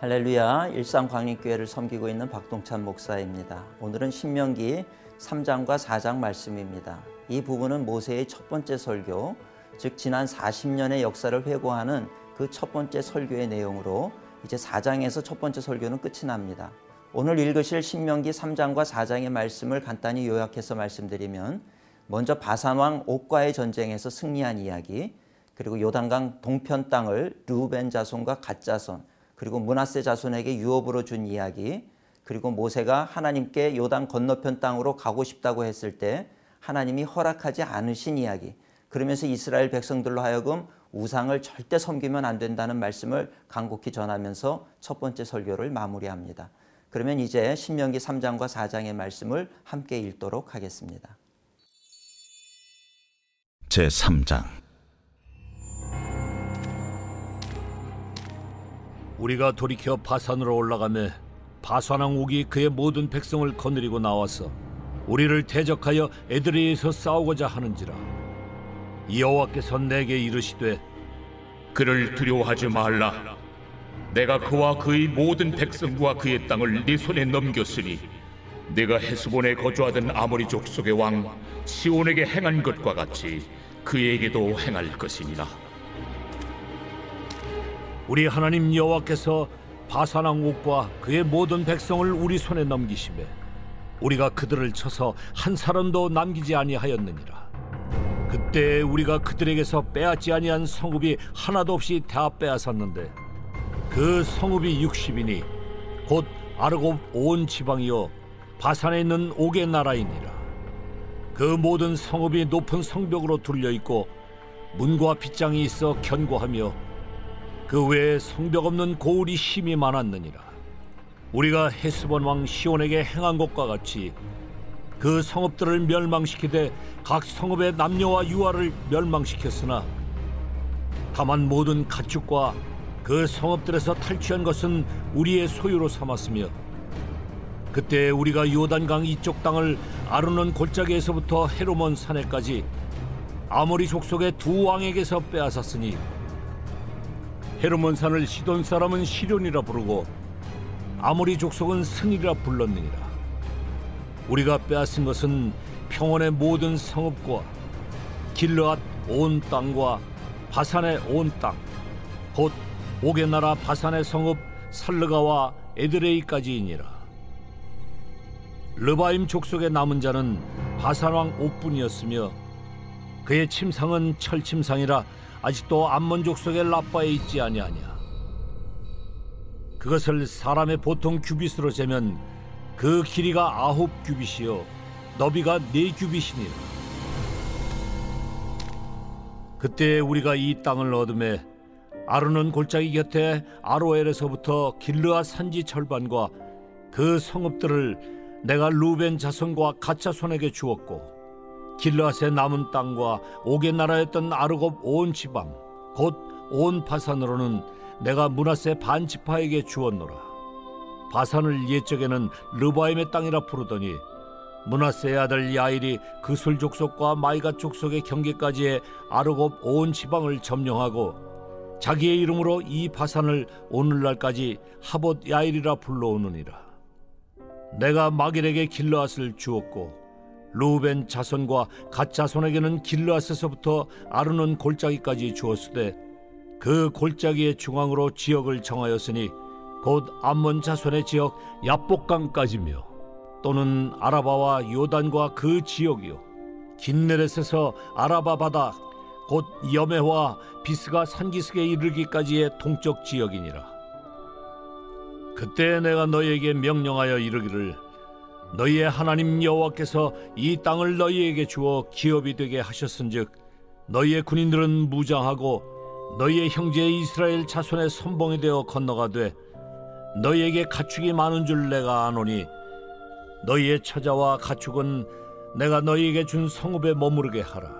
할렐루야 일상 광림교회를 섬기고 있는 박동찬 목사입니다. 오늘은 신명기 3장과 4장 말씀입니다. 이 부분은 모세의 첫 번째 설교, 즉 지난 40년의 역사를 회고하는 그 첫 번째 설교의 내용으로 이제 4장에서 첫 번째 설교는 끝이 납니다. 오늘 읽으실 신명기 3장과 4장의 말씀을 간단히 요약해서 말씀드리면 먼저 바산왕 옥과의 전쟁에서 승리한 이야기, 그리고 요단강 동편 땅을 르벤 자손과 갓 자손, 그리고 문하세 자손에게 유업으로 준 이야기, 그리고 모세가 하나님께 요단 건너편 땅으로 가고 싶다고 했을 때 하나님이 허락하지 않으신 이야기, 그러면서 이스라엘 백성들로 하여금 우상을 절대 섬기면 안 된다는 말씀을 간곡히 전하면서 첫 번째 설교를 마무리합니다. 그러면 이제 신명기 3장과 4장의 말씀을 함께 읽도록 하겠습니다. 제 3장 우리가 돌이켜 바산으로 올라가매 바산왕 옥이 그의 모든 백성을 거느리고 나와서 우리를 대적하여 에드레에서 싸우고자 하는지라 여호와께서 내게 이르시되 그를 두려워하지 말라. 내가 그와 그의 모든 백성과 그의 땅을 네 손에 넘겼으니 내가 헤스본에 거주하던 아모리 족속의 왕 시온에게 행한 것과 같이 그에게도 행할 것이니라. 우리 하나님 여호와께서 바산왕 옥과 그의 모든 백성을 우리 손에 넘기시매 우리가 그들을 쳐서 한 사람도 남기지 아니하였느니라. 그때 우리가 그들에게서 빼앗지 아니한 성읍이 하나도 없이 다 빼앗았는데 그 성읍이 60이니 곧 아르곱 온 지방이요 바산에 있는 옥의 나라이니라. 그 모든 성읍이 높은 성벽으로 둘려 있고 문과 빗장이 있어 견고하며 그 외에 성벽 없는 고울이 힘이 많았느니라. 우리가 헤스본 왕 시온에게 행한 것과 같이 그 성읍들을 멸망시키되 각 성읍의 남녀와 유아를 멸망시켰으나 다만 모든 가축과 그 성읍들에서 탈취한 것은 우리의 소유로 삼았으며 그때 우리가 요단강 이쪽 땅을 아르논 골짜기에서부터 헤로몬 산에까지 아모리 족속의 두 왕에게서 빼앗았으니 헤르몬 산을 시돈 사람은 시련이라 부르고 아모리 족속은 승이라 불렀느니라. 우리가 빼앗은 것은 평원의 모든 성읍과 길르앗 온 땅과 바산의 온 땅, 곧 옥의 나라 바산의 성읍 살르가와 에드레이까지이니라. 르바임 족속의 남은 자는 바산 왕 옥뿐이었으며 그의 침상은 철침상이라 아직도 암몬 족 속의 라빠에 있지 아니하냐? 그것을 사람의 보통 규빗으로 재면 그 길이가 아홉 규빗이요 너비가 네 규빗이니라. 그때 우리가 이 땅을 얻음에 아르논 골짜기 곁에 아로엘에서부터 길르아 산지 철반과 그 성읍들을 내가 루벤 자손과 가짜 손에게 주었고 길라스의 남은 땅과 옥의 나라였던 아르곱 온 지방 곧 온 바산으로는 내가 문하세 반 지파에게 주었노라. 바산을 옛적에는 르바임의 땅이라 부르더니 문하세의 아들 야일이 그술 족속과 마이가 족속의 경계까지의 아르곱 온 지방을 점령하고 자기의 이름으로 이 바산을 오늘날까지 하봇 야일이라 불러오느니라. 내가 마길에게 길라앗을 주었고 루벤 자손과 갓 자손에게는 길르앗에서부터 아르논 골짜기까지 주었으되 그 골짜기의 중앙으로 지역을 정하였으니 곧 암몬 자손의 지역 야복강까지며 또는 아라바와 요단과 그 지역이요. 긴네렛에서 아라바 바다 곧 여메와 비스가 산기슭에 이르기까지의 동쪽 지역이니라. 그때 내가 너희에게 명령하여 이르기를 너희의 하나님 여호와께서 이 땅을 너희에게 주어 기업이 되게 하셨은즉 너희의 군인들은 무장하고 너희의 형제 이스라엘 자손의 선봉이 되어 건너가되 너희에게 가축이 많은 줄 내가 아노니 너희의 처자와 가축은 내가 너희에게 준 성읍에 머무르게 하라.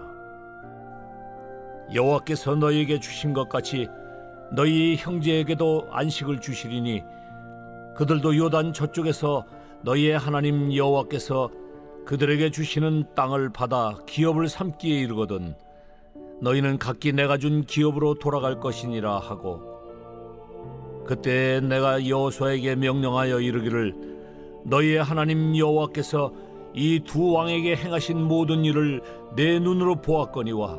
여호와께서 너희에게 주신 것 같이 너희 형제에게도 안식을 주시리니 그들도 요단 저쪽에서 너희의 하나님 여호와께서 그들에게 주시는 땅을 받아 기업을 삼기에 이르거든 너희는 각기 내가 준 기업으로 돌아갈 것이니라 하고 그때 내가 여호수아에게 명령하여 이르기를 너희의 하나님 여호와께서 이 두 왕에게 행하신 모든 일을 내 눈으로 보았거니와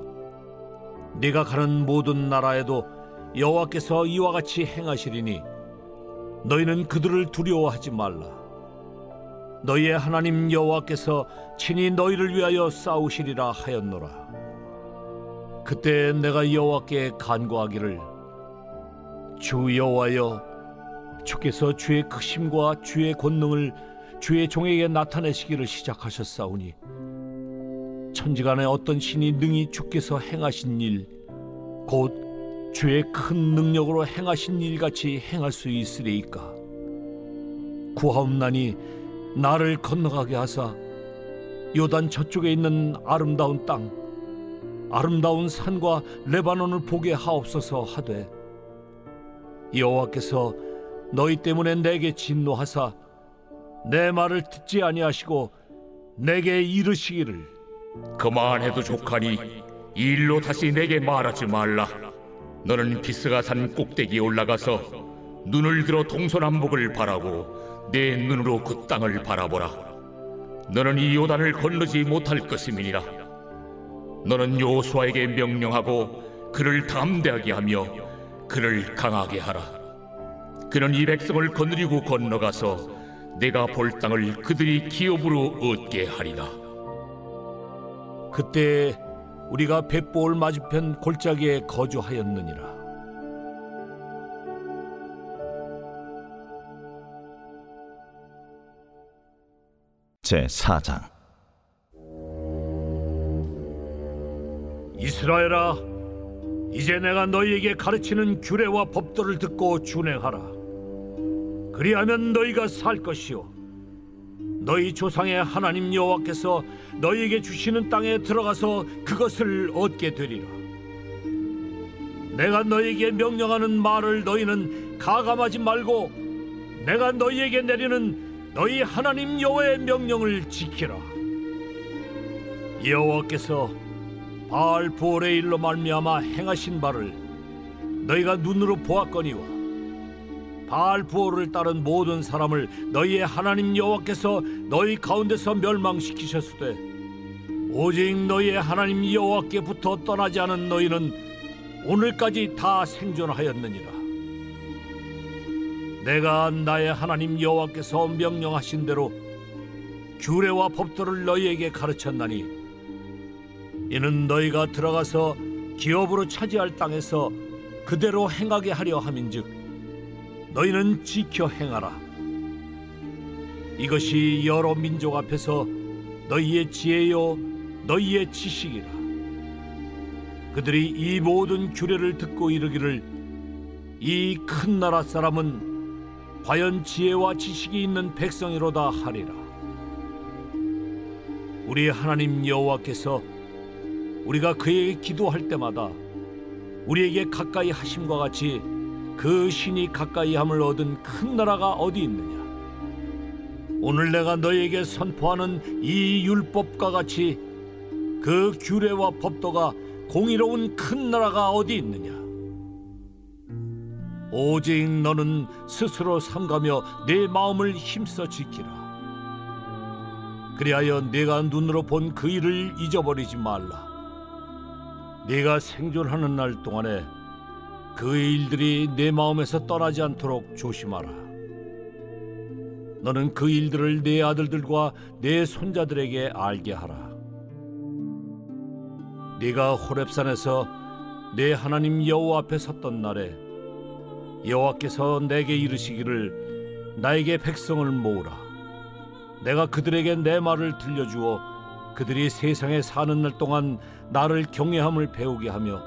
네가 가는 모든 나라에도 여호와께서 이와 같이 행하시리니 너희는 그들을 두려워하지 말라 너희의 하나님 여호와께서 친히 너희를 위하여 싸우시리라 하였노라. 그때 내가 여호와께 간구하기를 주 여호와여 주께서 주의 크심과 주의 권능을 주의 종에게 나타내시기를 시작하셨사오니 천지간에 어떤 신이 능히 주께서 행하신 일 곧 주의 큰 능력으로 행하신 일 같이 행할 수 있으리이까? 구하옵나니 나를 건너가게 하사 요단 저쪽에 있는 아름다운 땅 아름다운 산과 레바논을 보게 하옵소서 하되 여호와께서 너희 때문에 내게 진노하사 내 말을 듣지 아니하시고 내게 이르시기를 그만해도 족하니 이 일로 다시 내게 말하지 말라. 너는 비스가 산 꼭대기에 올라가서 눈을 들어 동서남북을 바라고 내 눈으로 그 땅을 바라보라. 너는 이 요단을 건너지 못할 것임이니라. 너는 요수아에게 명령하고 그를 담대하게 하며 그를 강하게 하라. 그는 이 백성을 거느리고 건너가서 내가 볼 땅을 그들이 기업으로 얻게 하리라. 그때 우리가 벳볼 맞은편 골짜기에 거주하였느니라 제 4장. 이스라엘아 이제 내가 너희에게 가르치는 규례와 법도를 듣고 준행하라. 그리하면 너희가 살 것이요. 너희 조상의 하나님 여호와께서 너희에게 주시는 땅에 들어가서 그것을 얻게 되리라. 내가 너희에게 명령하는 말을 너희는 가감하지 말고 내가 너희에게 내리는 너희 하나님 여호와의 명령을 지키라. 여호와께서 바알 부올의 일로 말미암아 행하신 바를 너희가 눈으로 보았거니와 바알 부올을 따른 모든 사람을 너희의 하나님 여호와께서 너희 가운데서 멸망시키셨으되 오직 너희의 하나님 여호와께부터 떠나지 않은 너희는 오늘까지 다 생존하였느니라 내가 나의 하나님 여호와께서 명령하신 대로 규례와 법도를 너희에게 가르쳤나니 이는 너희가 들어가서 기업으로 차지할 땅에서 그대로 행하게 하려 함인즉 너희는 지켜 행하라. 이것이 여러 민족 앞에서 너희의 지혜요 너희의 지식이라. 그들이 이 모든 규례를 듣고 이르기를 이 큰 나라 사람은 과연 지혜와 지식이 있는 백성이로다 하리라. 우리 하나님 여호와께서 우리가 그에게 기도할 때마다 우리에게 가까이 하심과 같이 그 신이 가까이 함을 얻은 큰 나라가 어디 있느냐? 오늘 내가 너에게 선포하는 이 율법과 같이 그 규례와 법도가 공의로운 큰 나라가 어디 있느냐 오직 너는 스스로 삼가며 내 마음을 힘써 지키라 그리하여 내가 눈으로 본 그 일을 잊어버리지 말라 네가 생존하는 날 동안에 그 일들이 내 마음에서 떠나지 않도록 조심하라. 너는 그 일들을 내 아들들과 내 손자들에게 알게 하라. 네가 호렙산에서 내 하나님 여호와 앞에 섰던 날에 여호와께서 내게 이르시기를 나에게 백성을 모으라. 내가 그들에게 내 말을 들려주어 그들이 세상에 사는 날 동안 나를 경외함을 배우게 하며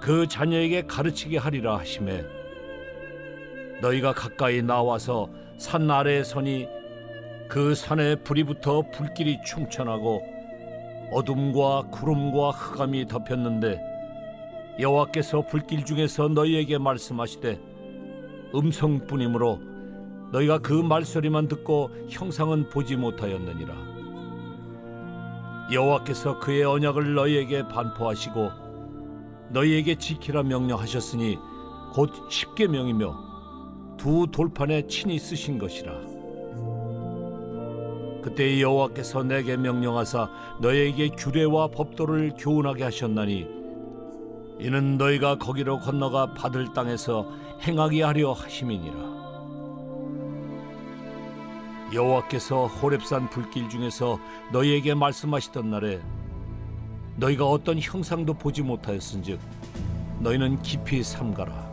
그 자녀에게 가르치게 하리라 하심에 너희가 가까이 나와서 산 아래에 서니 그 산에 불이 붙어 불길이 충천하고 어둠과 구름과 흑암이 덮였는데 여호와께서 불길 중에서 너희에게 말씀하시되 음성뿐이므로 너희가 그 말소리만 듣고 형상은 보지 못하였느니라. 여호와께서 그의 언약을 너희에게 반포하시고 너희에게 지키라 명령하셨으니 곧 십계명이며 두 돌판에 친히 쓰신 것이라. 그때 여호와께서 내게 명령하사 너에게 규례와 법도를 교훈하게 하셨나니 이는 너희가 거기로 건너가 받을 땅에서 행하게 하려 하심이니라. 여호와께서 호렙산 불길 중에서 너희에게 말씀하시던 날에 너희가 어떤 형상도 보지 못하였은즉 너희는 깊이 삼가라.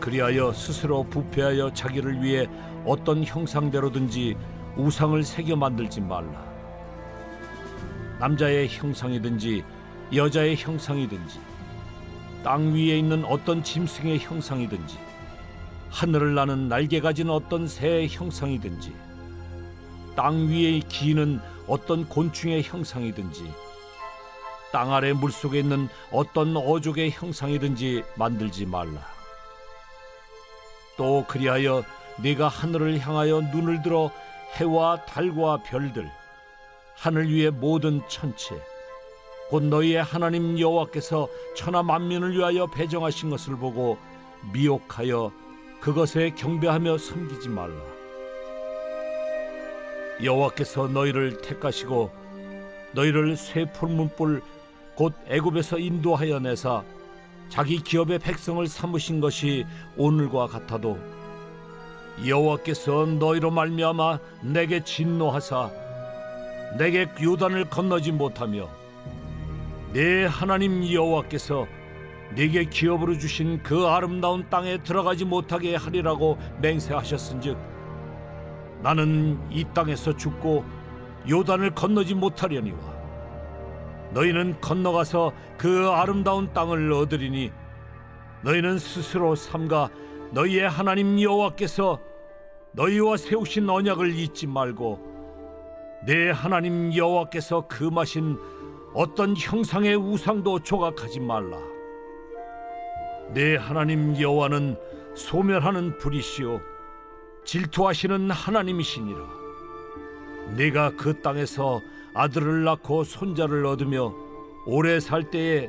그리하여 스스로 부패하여 자기를 위해 어떤 형상대로든지 우상을 새겨 만들지 말라. 남자의 형상이든지 여자의 형상이든지 땅 위에 있는 어떤 짐승의 형상이든지 하늘을 나는 날개 가진 어떤 새의 형상이든지 땅 위에 기는 어떤 곤충의 형상이든지 땅 아래 물속에 있는 어떤 어족의 형상이든지 만들지 말라. 또 그리하여 네가 하늘을 향하여 눈을 들어 해와 달과 별들 하늘 위의 모든 천체 곧 너희의 하나님 여호와께서 천하 만민을 위하여 배정하신 것을 보고 미혹하여 그것에 경배하며 섬기지 말라. 여호와께서 너희를 택하시고 너희를 쇠 풀문불 곧 애굽에서 인도하여 내사 자기 기업의 백성을 삼으신 것이 오늘과 같아도 여호와께서 너희로 말미암아 내게 진노하사 내게 요단을 건너지 못하며 내 하나님 여호와께서 네게 기업으로 주신 그 아름다운 땅에 들어가지 못하게 하리라고 맹세하셨은즉 나는 이 땅에서 죽고 요단을 건너지 못하려니와 너희는 건너가서 그 아름다운 땅을 얻으리니 너희는 스스로 삼가 너희의 하나님 여호와께서 너희와 세우신 언약을 잊지 말고 내 하나님 여호와께서 금하신 어떤 형상의 우상도 조각하지 말라. 내 하나님 여호와는 소멸하는 불이시요 질투하시는 하나님이시니라. 네가 그 땅에서 아들을 낳고 손자를 얻으며 오래 살 때에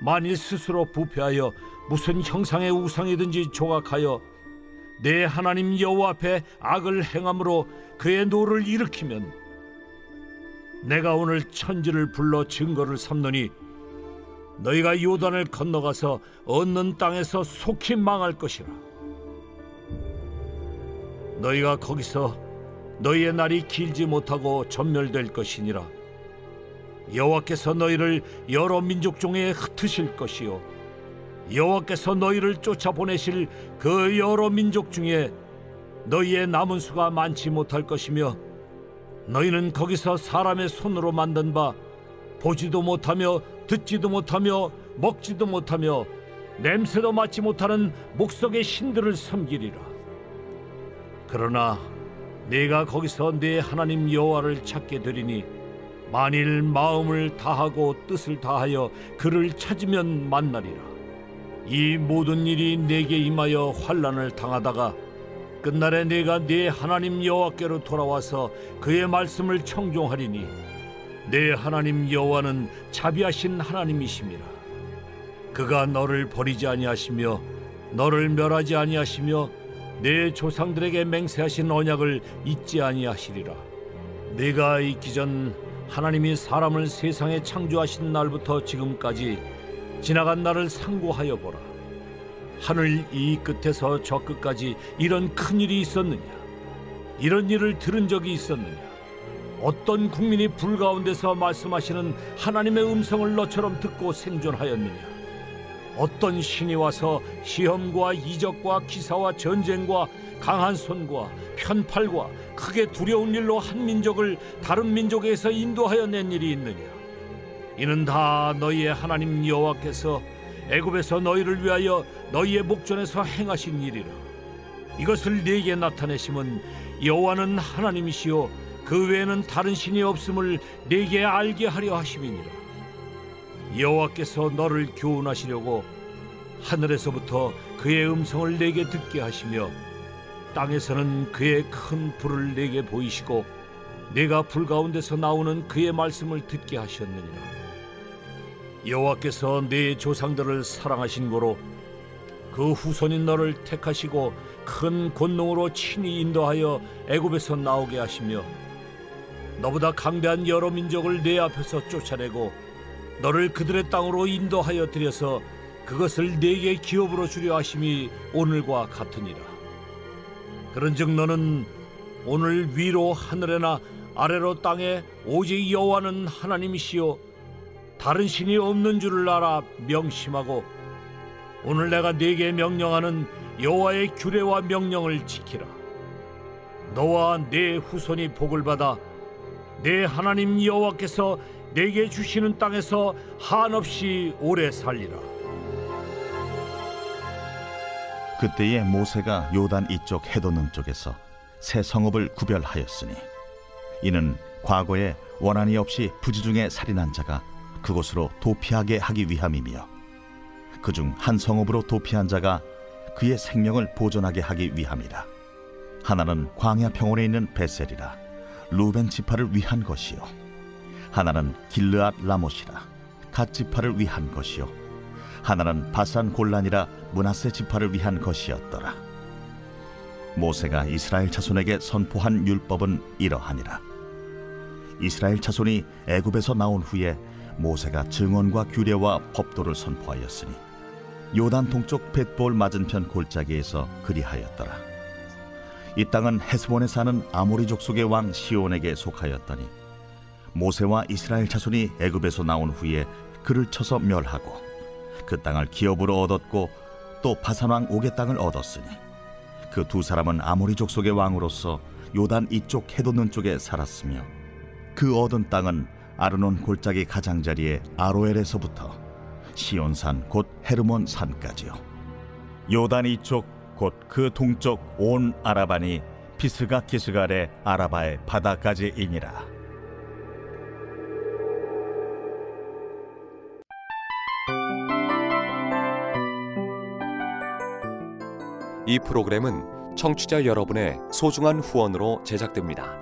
만일 스스로 부패하여 무슨 형상의 우상이든지 조각하여 네 하나님 여호와 앞에 악을 행함으로 그의 노를 일으키면 내가 오늘 천지를 불러 증거를 삼노니 너희가 요단을 건너가서 얻는 땅에서 속히 망할 것이라. 너희가 거기서 너희의 날이 길지 못하고 전멸될 것이니라. 여호와께서 너희를 여러 민족 중에 흩으실 것이요. 여호와께서 너희를 쫓아보내실 그 여러 민족 중에 너희의 남은 수가 많지 못할 것이며 너희는 거기서 사람의 손으로 만든 바 보지도 못하며 듣지도 못하며 먹지도 못하며 냄새도 맡지 못하는 목석의 신들을 섬기리라. 그러나 네가 거기서 네 하나님 여호와를 찾게 되리니 만일 마음을 다하고 뜻을 다하여 그를 찾으면 만나리라. 이 모든 일이 내게 임하여 환란을 당하다가 끝날에 내가 네 하나님 여호와께로 돌아와서 그의 말씀을 청종하리니 내 하나님 여호와는 자비하신 하나님이심이라 그가 너를 버리지 아니하시며 너를 멸하지 아니하시며 내 조상들에게 맹세하신 언약을 잊지 아니하시리라. 내가 있기 전 하나님이 사람을 세상에 창조하신 날부터 지금까지 지나간 날을 상고하여 보라 하늘 이 끝에서 저 끝까지 이런 큰 일이 있었느냐? 이런 일을 들은 적이 있었느냐? 어떤 국민이 불 가운데서 말씀하시는 하나님의 음성을 너처럼 듣고 생존하였느냐? 어떤 신이 와서 시험과 이적과 기사와 전쟁과 강한 손과 편팔과 크게 두려운 일로 한 민족을 다른 민족에서 인도하여 낸 일이 있느냐? 이는 다 너희의 하나님 여호와께서 애굽에서 너희를 위하여 너희의 목전에서 행하신 일이라. 이것을 네게 나타내심은 여호와는 하나님이시요 그 외에는 다른 신이 없음을 네게 알게 하려 하심이니라. 여호와께서 너를 교훈하시려고 하늘에서부터 그의 음성을 내게 듣게 하시며 땅에서는 그의 큰 불을 내게 보이시고 내가 불 가운데서 나오는 그의 말씀을 듣게 하셨느니라 여호와께서 내 조상들을 사랑하신 고로 그 후손인 너를 택하시고 큰 권능으로 친히 인도하여 애굽에서 나오게 하시며 너보다 강대한 여러 민족을 내 앞에서 쫓아내고 너를 그들의 땅으로 인도하여 들여서 그것을 내게 기업으로 주려 하심이 오늘과 같으니라. 그런즉 너는 오늘 위로 하늘에나 아래로 땅에 오직 여호와는 하나님이시요 다른 신이 없는 줄을 알아 명심하고 오늘 내가 네게 명령하는 여호와의 규례와 명령을 지키라. 너와 네 후손이 복을 받아 내 하나님 여호와께서 내게 주시는 땅에서 한없이 오래 살리라. 그때에 모세가 요단 이쪽 해돋는 쪽에서 새 성읍을 구별하였으니 이는 과거에 원한이 없이 부지 중에 살인한 자가 그곳으로 도피하게 하기 위함이며 그중 한 성읍으로 도피한 자가 그의 생명을 보존하게 하기 위함이라 하나는 광야 평원에 있는 베셀이라 루벤 지파를 위한 것이요 하나는 길르앗 라못이라 갓 지파를 위한 것이요 하나는 바산 골란이라 문하세 지파를 위한 것이었더라. 모세가 이스라엘 자손에게 선포한 율법은 이러하니라. 이스라엘 자손이 애굽에서 나온 후에 모세가 증언과 규례와 법도를 선포하였으니 요단 동쪽 벳볼 맞은편 골짜기에서 그리하였더라. 이 땅은 헤스본에 사는 아모리 족속의 왕 시온에게 속하였더니 모세와 이스라엘 자손이 애굽에서 나온 후에 그를 쳐서 멸하고 그 땅을 기업으로 얻었고 또 바산왕 옥의 땅을 얻었으니 그 두 사람은 아모리 족속의 왕으로서 요단 이쪽 해돋는 쪽에 살았으며 그 얻은 땅은 아르논 골짜기 가장자리에 아로엘에서부터 시온산 곧 헤르몬 산까지요 요단 이쪽 곧 그 동쪽 온 아라반이 피스가 기스갈의 아라바의 바다까지이니라 이 프로그램은 청취자 여러분의 소중한 후원으로 제작됩니다.